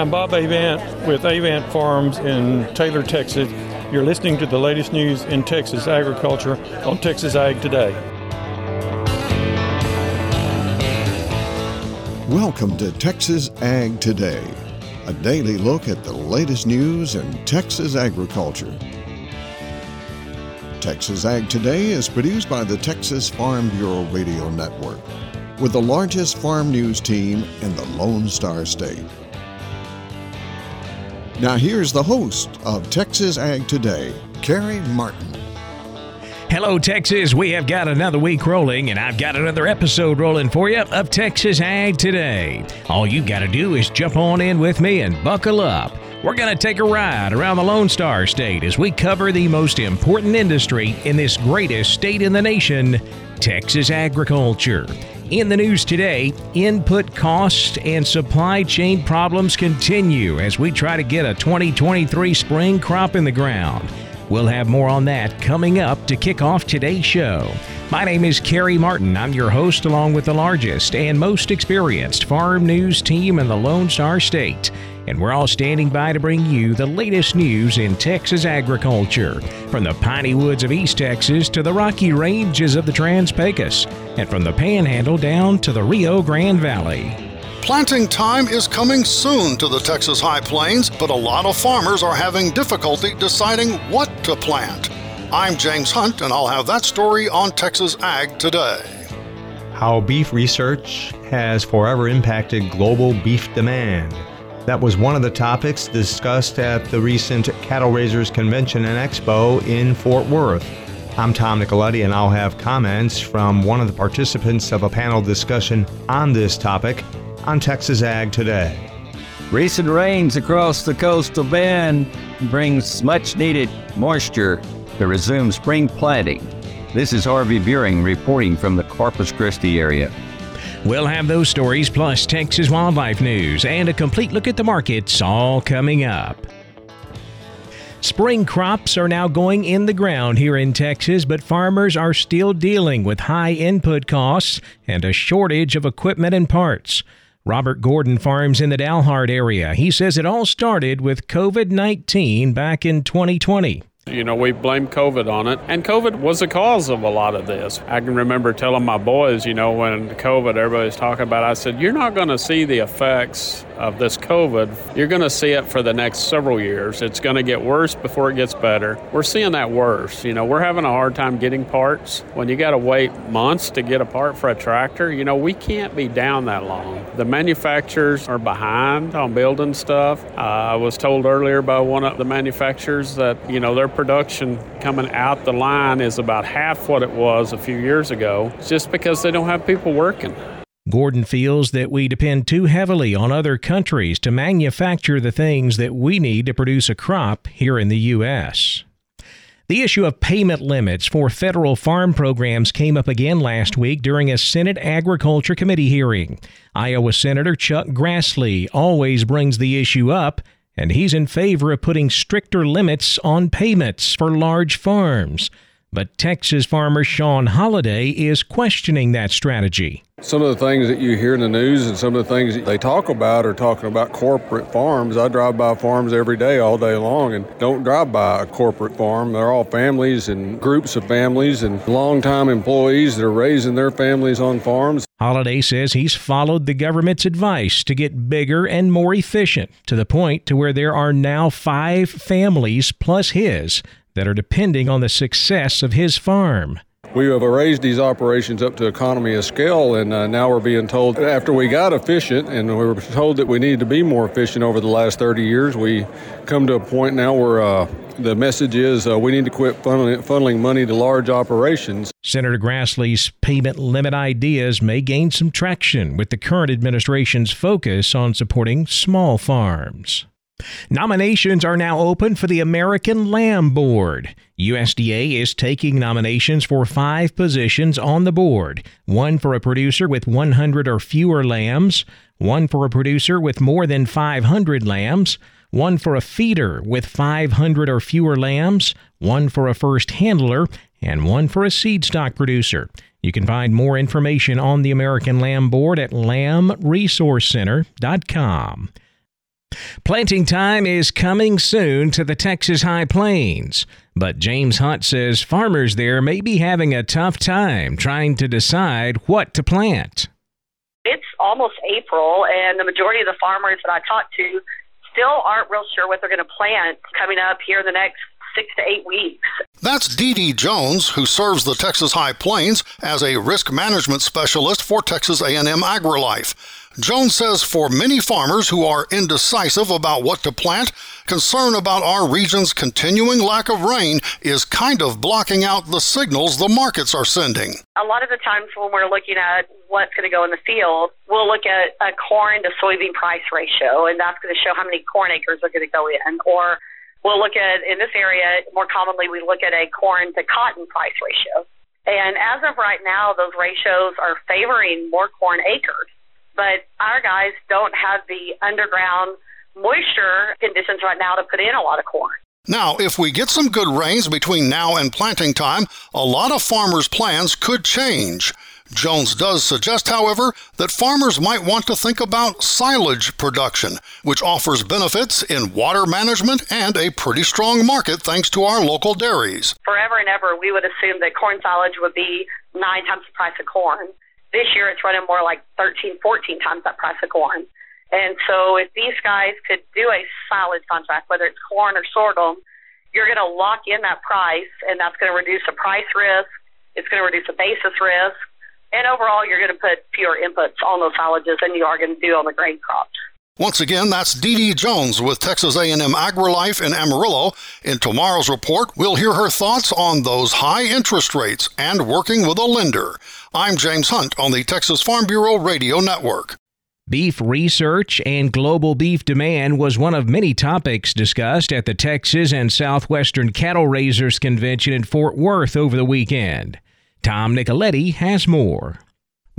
I'm Bob Avant with Avant Farms in Taylor, Texas. You're listening to the latest news in Texas agriculture on Texas Ag Today. Welcome to Texas Ag Today, a daily look at the latest news in Texas agriculture. Texas Ag Today is produced by the Texas Farm Bureau Radio Network, with the largest farm news team in the Lone Star State. Now, here's the host of Texas Ag Today, Carey Martin. Hello, Texas. We have got another week rolling, and I've got another episode rolling for you of Texas Ag Today. All you got to do is jump on in with me and buckle up. We're going to take a ride around the Lone Star State as we cover the most important industry in this greatest state in the nation, Texas agriculture. In the news today, input costs and supply chain problems continue as we try to get a 2023 spring crop in the ground. We'll have more on that coming up to kick off today's show. My name is Carey Martin. I'm your host, along with the largest and most experienced farm news team in the Lone Star State and we're all standing by to bring you the latest news in Texas agriculture, from the piney woods of East Texas to the rocky ranges of the Trans Pecos, and from the Panhandle down to the Rio Grande Valley. Planting time is coming soon to the Texas High Plains, but a lot of farmers are having difficulty deciding what to plant. I'm James Hunt, and I'll have that story on Texas Ag today. How beef research has forever impacted global beef demand. That was one of the topics discussed at the recent Cattle Raisers Convention and Expo in Fort Worth. I'm Tom Nicoletti, and I'll have comments from one of the participants of a panel discussion on this topic on Texas Ag Today. Recent rains across the coastal bend brings much needed moisture to resume spring planting. This is Harvey Buehring reporting from the Corpus Christi area. We'll have those stories plus Texas wildlife news and a complete look at the markets all coming up. Spring crops are now going in the ground here in Texas, but farmers are still dealing with high input costs and a shortage of equipment and parts. Robert Gordon farms in the Dalhart area. He says it all started with COVID 19 back in 2020. You know, we blame COVID on it, and COVID was the cause of a lot of this. I can remember telling my boys, you know, when COVID, everybody's talking about, it, I said, You're not going to see the effects of this COVID. You're going to see it for the next several years. It's going to get worse before it gets better. We're seeing that worse. You know, we're having a hard time getting parts. When you got to wait months to get a part for a tractor, you know, we can't be down that long. The manufacturers are behind on building stuff. Uh, I was told earlier by one of the manufacturers that, you know, their production coming out the line is about half what it was a few years ago, just because they don't have people working. Gordon feels that we depend too heavily on other countries to manufacture the things that we need to produce a crop here in the U.S. The issue of payment limits for federal farm programs came up again last week during a Senate Agriculture Committee hearing. Iowa Senator Chuck Grassley always brings the issue up and he's in favor of putting stricter limits on payments for large farms. But Texas farmer Shawn Holladay is questioning that strategy. Some of the things that you hear in the news and some of the things they talk about are talking about corporate farms. I drive by farms every day, all day long, and don't drive by a corporate farm. They're all families and groups of families and long-time employees that are raising their families on farms. Holladay says he's followed the government's advice to get bigger and more efficient to the point to where there are now five families plus his that are depending on the success of his farm. We have raised these operations up to economy of scale, and uh, now we're being told after we got efficient and we were told that we needed to be more efficient over the last 30 years, we come to a point now where uh, the message is uh, we need to quit funneling, funneling money to large operations. Senator Grassley's payment limit ideas may gain some traction with the current administration's focus on supporting small farms. Nominations are now open for the American Lamb Board. USDA is taking nominations for five positions on the board one for a producer with 100 or fewer lambs, one for a producer with more than 500 lambs, one for a feeder with 500 or fewer lambs, one for a first handler, and one for a seed stock producer. You can find more information on the American Lamb Board at lambresourcecenter.com. Planting time is coming soon to the Texas High Plains, but James Hunt says farmers there may be having a tough time trying to decide what to plant. It's almost April, and the majority of the farmers that I talk to still aren't real sure what they're going to plant coming up here in the next six to eight weeks. That's DeDe Jones, who serves the Texas High Plains as a risk management specialist for Texas A&M AgriLife. Jones says for many farmers who are indecisive about what to plant, concern about our region's continuing lack of rain is kind of blocking out the signals the markets are sending. A lot of the times when we're looking at what's going to go in the field, we'll look at a corn to soybean price ratio, and that's going to show how many corn acres are going to go in. Or we'll look at, in this area, more commonly, we look at a corn to cotton price ratio. And as of right now, those ratios are favoring more corn acres but our guys don't have the underground moisture conditions right now to put in a lot of corn. Now, if we get some good rains between now and planting time, a lot of farmers' plans could change. Jones does suggest, however, that farmers might want to think about silage production, which offers benefits in water management and a pretty strong market thanks to our local dairies. Forever and ever, we would assume that corn silage would be nine times the price of corn. This year it's running more like 13, 14 times that price of corn. And so if these guys could do a solid contract, whether it's corn or sorghum, you're going to lock in that price, and that's going to reduce the price risk. It's going to reduce the basis risk, and overall, you're going to put fewer inputs on those silages than you are going to do on the grain crops. Once again, that's DeDe Jones with Texas A&M AgriLife in Amarillo. In tomorrow's report, we'll hear her thoughts on those high interest rates and working with a lender. I'm James Hunt on the Texas Farm Bureau Radio Network. Beef research and global beef demand was one of many topics discussed at the Texas and Southwestern Cattle Raisers Convention in Fort Worth over the weekend. Tom Nicoletti has more.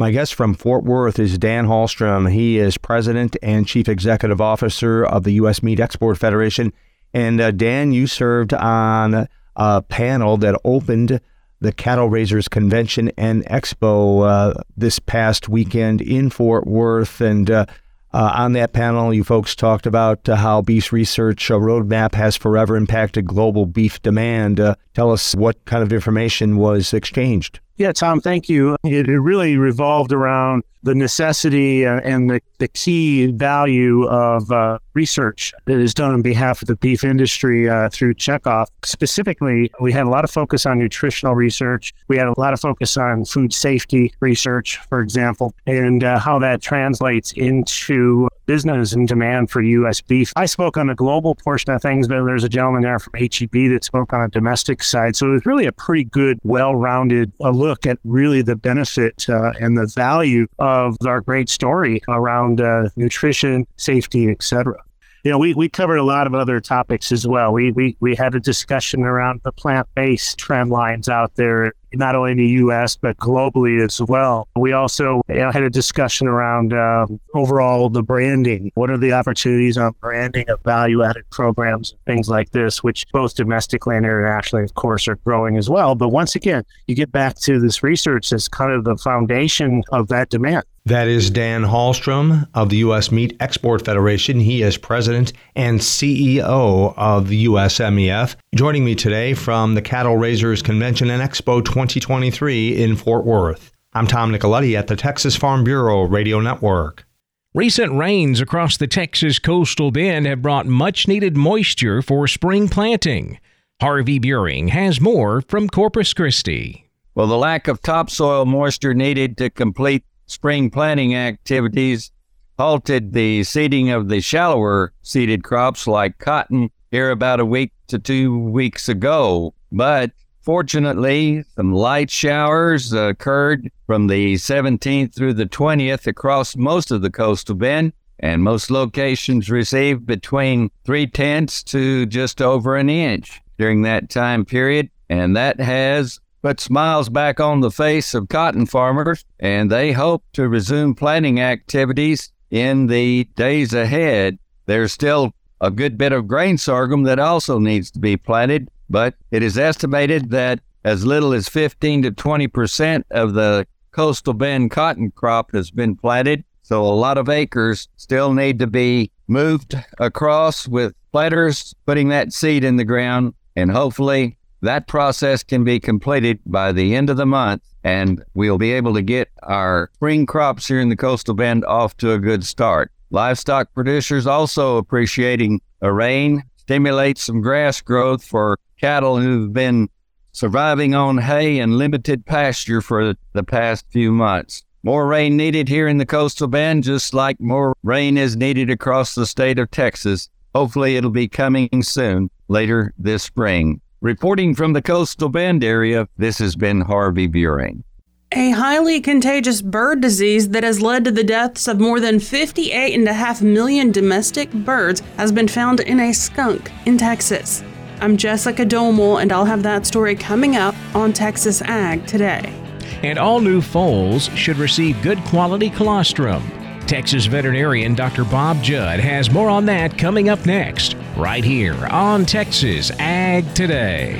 My guest from Fort Worth is Dan Halstrom. He is president and chief executive officer of the U.S. Meat Export Federation. And uh, Dan, you served on a panel that opened the Cattle Raisers Convention and Expo uh, this past weekend in Fort Worth. And uh, uh on that panel, you folks talked about uh, how Beef Research Roadmap has forever impacted global beef demand. Tell us what kind of information was exchanged. Yeah, Tom, thank you. It, it really revolved around the necessity and the, the key value of uh, research that is done on behalf of the beef industry uh, through Checkoff. Specifically, we had a lot of focus on nutritional research. We had a lot of focus on food safety research, for example, and uh, how that translates into business and demand for U.S. beef. I spoke on the global portion of things, but there's a gentleman there from HEB that spoke on a domestic side. So it was really a pretty good, well rounded uh, look at really the benefit uh, and the value of our great story around uh, nutrition, safety, etc you know, we, we covered a lot of other topics as well. We, we, we had a discussion around the plant based trend lines out there not only in the U.S. but globally as well. We also you know, had a discussion around uh, overall the branding. What are the opportunities on branding of value-added programs, things like this, which both domestically and internationally, of course, are growing as well. But once again, you get back to this research as kind of the foundation of that demand. That is Dan Halstrom of the U.S. Meat Export Federation. He is president and CEO of the USMEF. Joining me today from the Cattle Raisers Convention and Expo 2023 in Fort Worth. I'm Tom Nicoletti at the Texas Farm Bureau Radio Network. Recent rains across the Texas coastal bend have brought much needed moisture for spring planting. Harvey Buehring has more from Corpus Christi. Well, the lack of topsoil moisture needed to complete spring planting activities halted the seeding of the shallower seeded crops like cotton here about a week to two weeks ago. But fortunately, some light showers occurred from the 17th through the 20th across most of the coastal bend, and most locations received between three tenths to just over an inch during that time period. And that has put smiles back on the face of cotton farmers, and they hope to resume planting activities in the days ahead. There's still a good bit of grain sorghum that also needs to be planted, but it is estimated that As little as 15 to 20 percent of the coastal bend cotton crop has been planted, so a lot of acres still need to be moved across with planters, putting that seed in the ground, and hopefully that process can be completed by the end of the month, and we'll be able to get our spring crops here in the coastal bend off to a good start. Livestock producers also appreciating a rain stimulates some grass growth for cattle who've been surviving on hay and limited pasture for the past few months. More rain needed here in the coastal bend, just like more rain is needed across the state of Texas. Hopefully, it'll be coming soon later this spring. Reporting from the coastal bend area, this has been Harvey Buehring. A highly contagious bird disease that has led to the deaths of more than 58.5 million domestic birds has been found in a skunk in Texas. I'm Jessica Domel, and I'll have that story coming up on Texas Ag today. And all new foals should receive good quality colostrum. Texas veterinarian Dr. Bob Judd has more on that coming up next, right here on Texas Ag Today.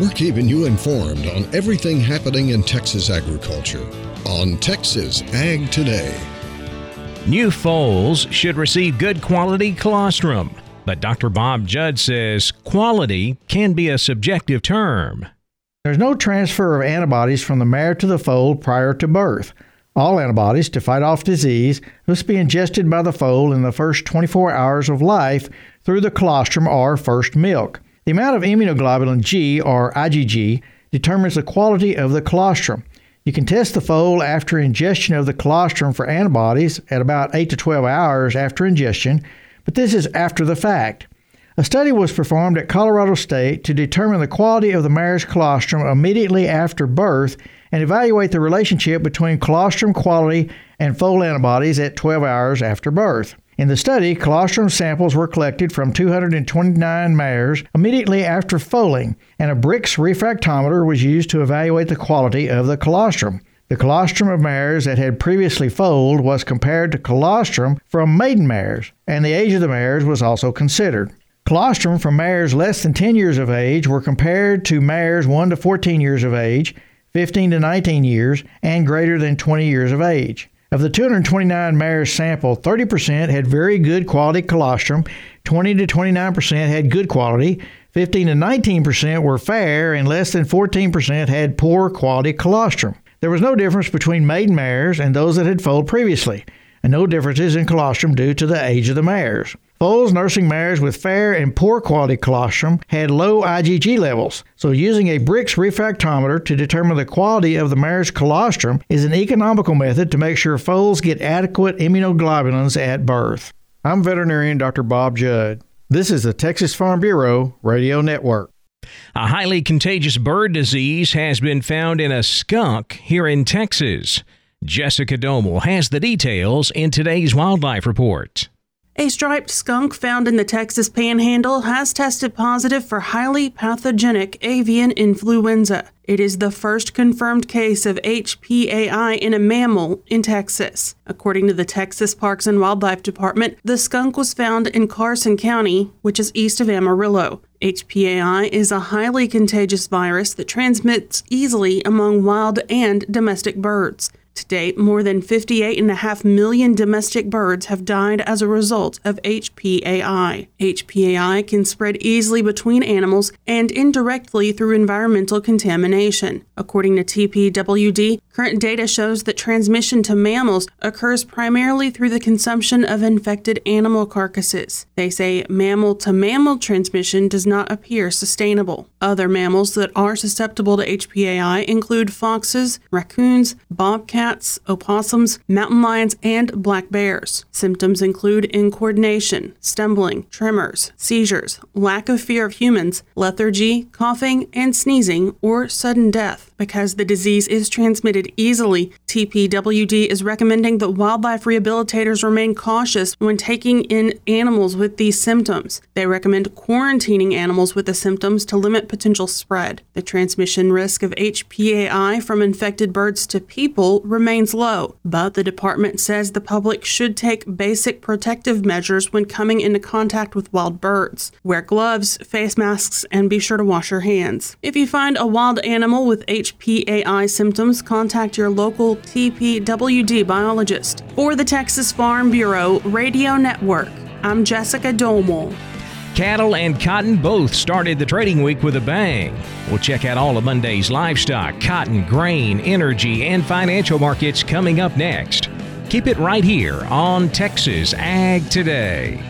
We're keeping you informed on everything happening in Texas agriculture on Texas Ag Today. New foals should receive good quality colostrum, but Dr. Bob Judd says quality can be a subjective term. There's no transfer of antibodies from the mare to the foal prior to birth. All antibodies to fight off disease must be ingested by the foal in the first 24 hours of life through the colostrum or first milk. The amount of immunoglobulin G, or IgG, determines the quality of the colostrum. You can test the foal after ingestion of the colostrum for antibodies at about 8 to 12 hours after ingestion, but this is after the fact. A study was performed at Colorado State to determine the quality of the mare's colostrum immediately after birth and evaluate the relationship between colostrum quality and foal antibodies at 12 hours after birth. In the study, colostrum samples were collected from 229 mares immediately after foaling, and a Brix refractometer was used to evaluate the quality of the colostrum. The colostrum of mares that had previously foaled was compared to colostrum from maiden mares, and the age of the mares was also considered. Colostrum from mares less than 10 years of age were compared to mares 1 to 14 years of age, 15 to 19 years, and greater than 20 years of age. Of the 229 mares sampled, 30% had very good quality colostrum, 20 to 29% had good quality, 15 to 19% were fair, and less than 14% had poor quality colostrum. There was no difference between maiden mares and those that had foaled previously, and no differences in colostrum due to the age of the mares. Foals nursing mares with fair and poor quality colostrum had low IgG levels, so using a Brix refractometer to determine the quality of the mare's colostrum is an economical method to make sure foals get adequate immunoglobulins at birth. I'm veterinarian Dr. Bob Judd. This is the Texas Farm Bureau Radio Network. A highly contagious bird disease has been found in a skunk here in Texas. Jessica Domel has the details in today's Wildlife Report. A striped skunk found in the Texas panhandle has tested positive for highly pathogenic avian influenza. It is the first confirmed case of HPAI in a mammal in Texas. According to the Texas Parks and Wildlife Department, the skunk was found in Carson County, which is east of Amarillo. HPAI is a highly contagious virus that transmits easily among wild and domestic birds. To date, more than 58.5 million domestic birds have died as a result of HPAI. HPAI can spread easily between animals and indirectly through environmental contamination. According to TPWD, current data shows that transmission to mammals occurs primarily through the consumption of infected animal carcasses. They say mammal to mammal transmission does not appear sustainable. Other mammals that are susceptible to HPAI include foxes, raccoons, bobcats, opossums, mountain lions, and black bears. Symptoms include incoordination, stumbling, tremors, seizures, lack of fear of humans, lethargy, coughing, and sneezing, or sudden death. Because the disease is transmitted easily, TPWD is recommending that wildlife rehabilitators remain cautious when taking in animals with these symptoms. They recommend quarantining animals with the symptoms to limit potential spread. The transmission risk of HPAI from infected birds to people remains low, but the department says the public should take basic protective measures when coming into contact with wild birds. Wear gloves, face masks, and be sure to wash your hands. If you find a wild animal with HPAI symptoms, contact your local TPWD biologist. For the Texas Farm Bureau Radio Network, I'm Jessica Domel. Cattle and cotton both started the trading week with a bang. We'll check out all of Monday's livestock, cotton, grain, energy, and financial markets coming up next. Keep it right here on Texas Ag Today.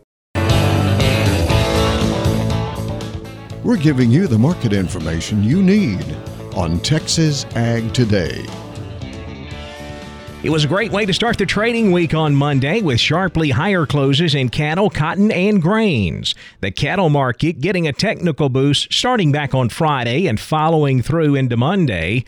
We're giving you the market information you need on Texas Ag Today. It was a great way to start the trading week on Monday with sharply higher closes in cattle, cotton, and grains. The cattle market getting a technical boost starting back on Friday and following through into Monday.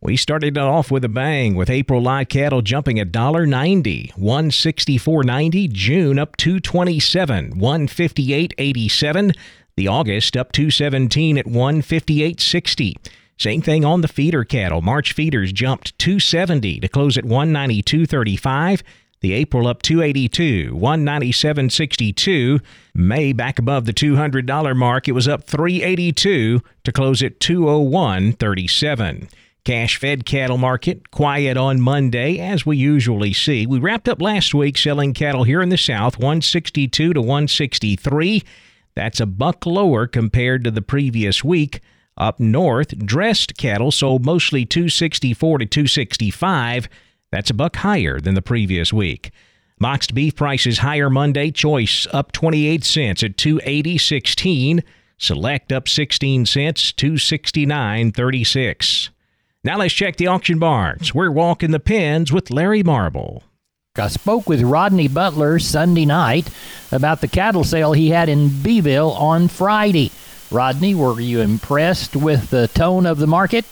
We started it off with a bang with April live cattle jumping $1.90, 164.90, June up 227, 158.87. The August up 217 at 158.60. Same thing on the feeder cattle. March feeders jumped 270 to close at 192.35. The April up 282, 197.62. May back above the $200 mark. It was up 382 to close at 201.37. Cash fed cattle market quiet on Monday, as we usually see. We wrapped up last week selling cattle here in the South 162 to 163. That's a buck lower compared to the previous week. Up north, dressed cattle sold mostly 264 to 265. That's a buck higher than the previous week. Boxed beef prices higher Monday. Choice up 28 cents at 280.16. Select up 16 cents, 269.36. Now let's check the auction barns. We're walking the pens with Larry Marble. I spoke with Rodney Butler Sunday night about the cattle sale he had in Beeville on Friday. Rodney, were you impressed with the tone of the market?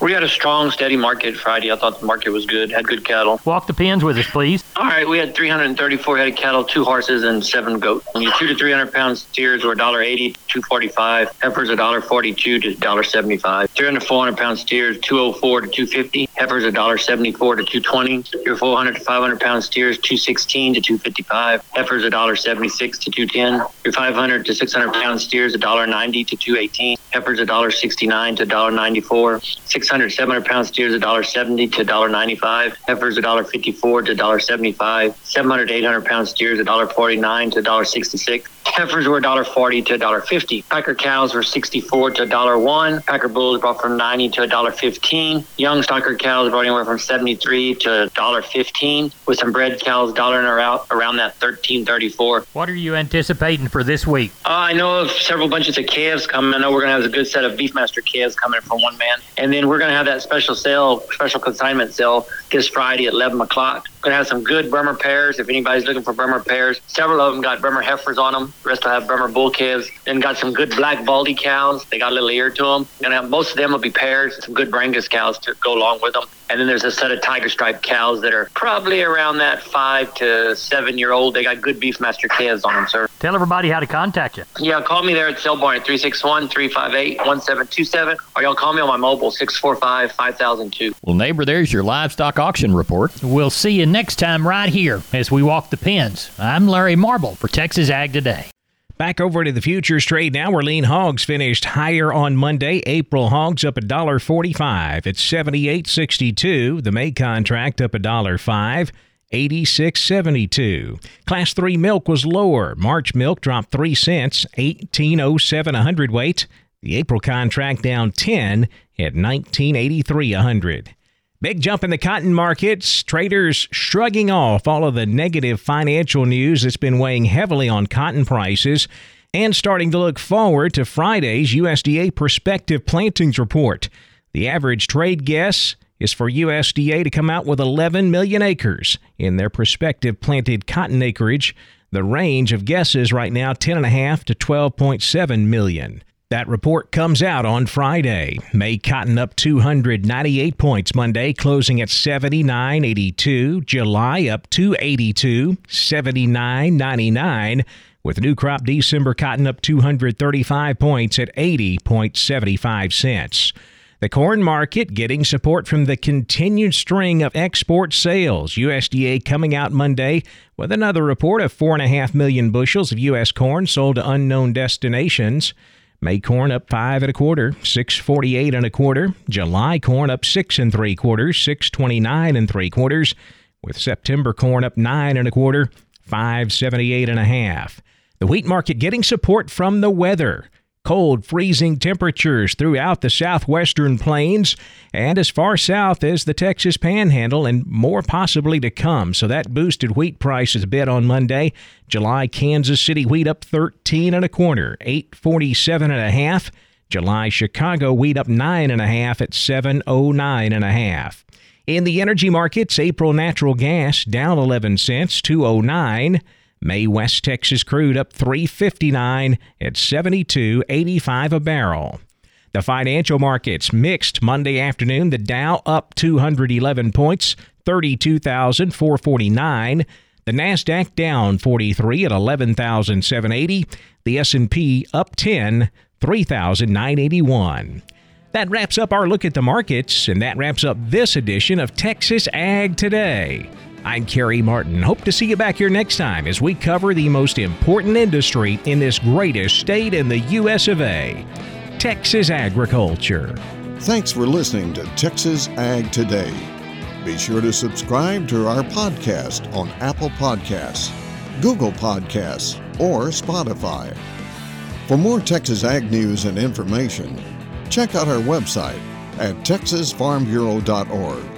We had a strong, steady market Friday. I thought the market was good, had good cattle. Walk the pens with us, please. All right, we had 334 head of cattle, two horses, and seven goats. Your two to 300 pound steers were $1.80 to 245 Heifers $1.42 to $1.75. 300 to 400 pound steers, 204 to 250 Heifers $1.74 to 220 Your 400 to 500 pound steers, 216 to 255 Heifers $1.76 to 210 Your 500 to 600 pound steers, $1.90 to 218 Heifers $1.69 to $1.94 600, 700 pound steers $1.70 to $1.95. Heifers $1.54 to $1.75. 700, 800 pound steers $1.49 to $1.66. Heifers were $1.40 to $1.50. Packer cows were 64 to $1.01. Packer bulls brought from 90 to $1.15. Young stocker cows brought anywhere from 73 to $1.15. With some bred cows dollaring around, around that 13.34. What are you anticipating for this week? Uh, I know of several bunches of calves coming. I know we're going to have a good set of Beefmaster calves coming from one man. And then we're going to have that special sale, special consignment sale this Friday at 11 o'clock. Going to have some good Brahman pairs. If anybody's looking for Brahman pairs, several of them got Brahman heifers on them. The rest will have Brahman bull calves. Then got some good black baldy cows. They got a little ear to them. Going to have most of them will be pairs. Some good Brangus cows to go along with them. And then there's a set of tiger stripe cows that are probably around that five to seven year old. They got good Beefmaster calves on them, sir. Tell everybody how to contact you. Yeah, call me there at Selborn at 361 358 1727, or y'all call me on my mobile 645 5002. Well, neighbor, there's your livestock auction report. We'll see you next time right here as we walk the pens. I'm Larry Marble for Texas Ag Today. Back over to the futures trade now, where lean hogs finished higher on Monday. April hogs up $1.45 at 78.62. The May contract up a $1.05. 86.72. Class 3 milk was lower. March milk dropped 3 cents, 18.07 a hundredweight. The April contract down 10 at 19.83 a hundred. Big jump in the cotton markets. Traders shrugging off all of the negative financial news that's been weighing heavily on cotton prices and starting to look forward to Friday's USDA prospective plantings report. The average trade guess is for USDA to come out with 11 million acres in their prospective planted cotton acreage. The range of guesses right now 10.5 to 12.7 million. That report comes out on Friday. May cotton up 298 points Monday, closing at 79.82. July up 282, 79.99. With new crop December cotton up 235 points at 80.75 cents. The corn market getting support from the continued string of export sales. USDA coming out Monday with another report of 4.5 million bushels of U.S. corn sold to unknown destinations. May corn up five and a quarter, six forty eight and a quarter. July corn up six and three quarters, six twenty nine and three quarters. With September corn up nine and a quarter, five seventy eight and a half. The wheat market getting support from the weather cold, freezing temperatures throughout the southwestern plains and as far south as the Texas Panhandle, and more possibly to come. So that boosted wheat prices a bit on Monday. July Kansas City wheat up 13 and a quarter, 847 and a half. July Chicago wheat up nine and a half at 709 and a half. In the energy markets, April natural gas down 11 cents, 209. May West Texas crude up 359 at 72.85 a barrel. The financial markets mixed Monday afternoon. The Dow up 211 points, 32,449. The Nasdaq down 43 at 11,780. The S&P up 10, 3,981. That wraps up our look at the markets, and that wraps up this edition of Texas Ag Today. I'm Carey Martin. Hope to see you back here next time as we cover the most important industry in this greatest state in the U.S. of A. Texas agriculture. Thanks for listening to Texas Ag Today. Be sure to subscribe to our podcast on Apple Podcasts, Google Podcasts, or Spotify. For more Texas Ag news and information, check out our website at texasfarmbureau.org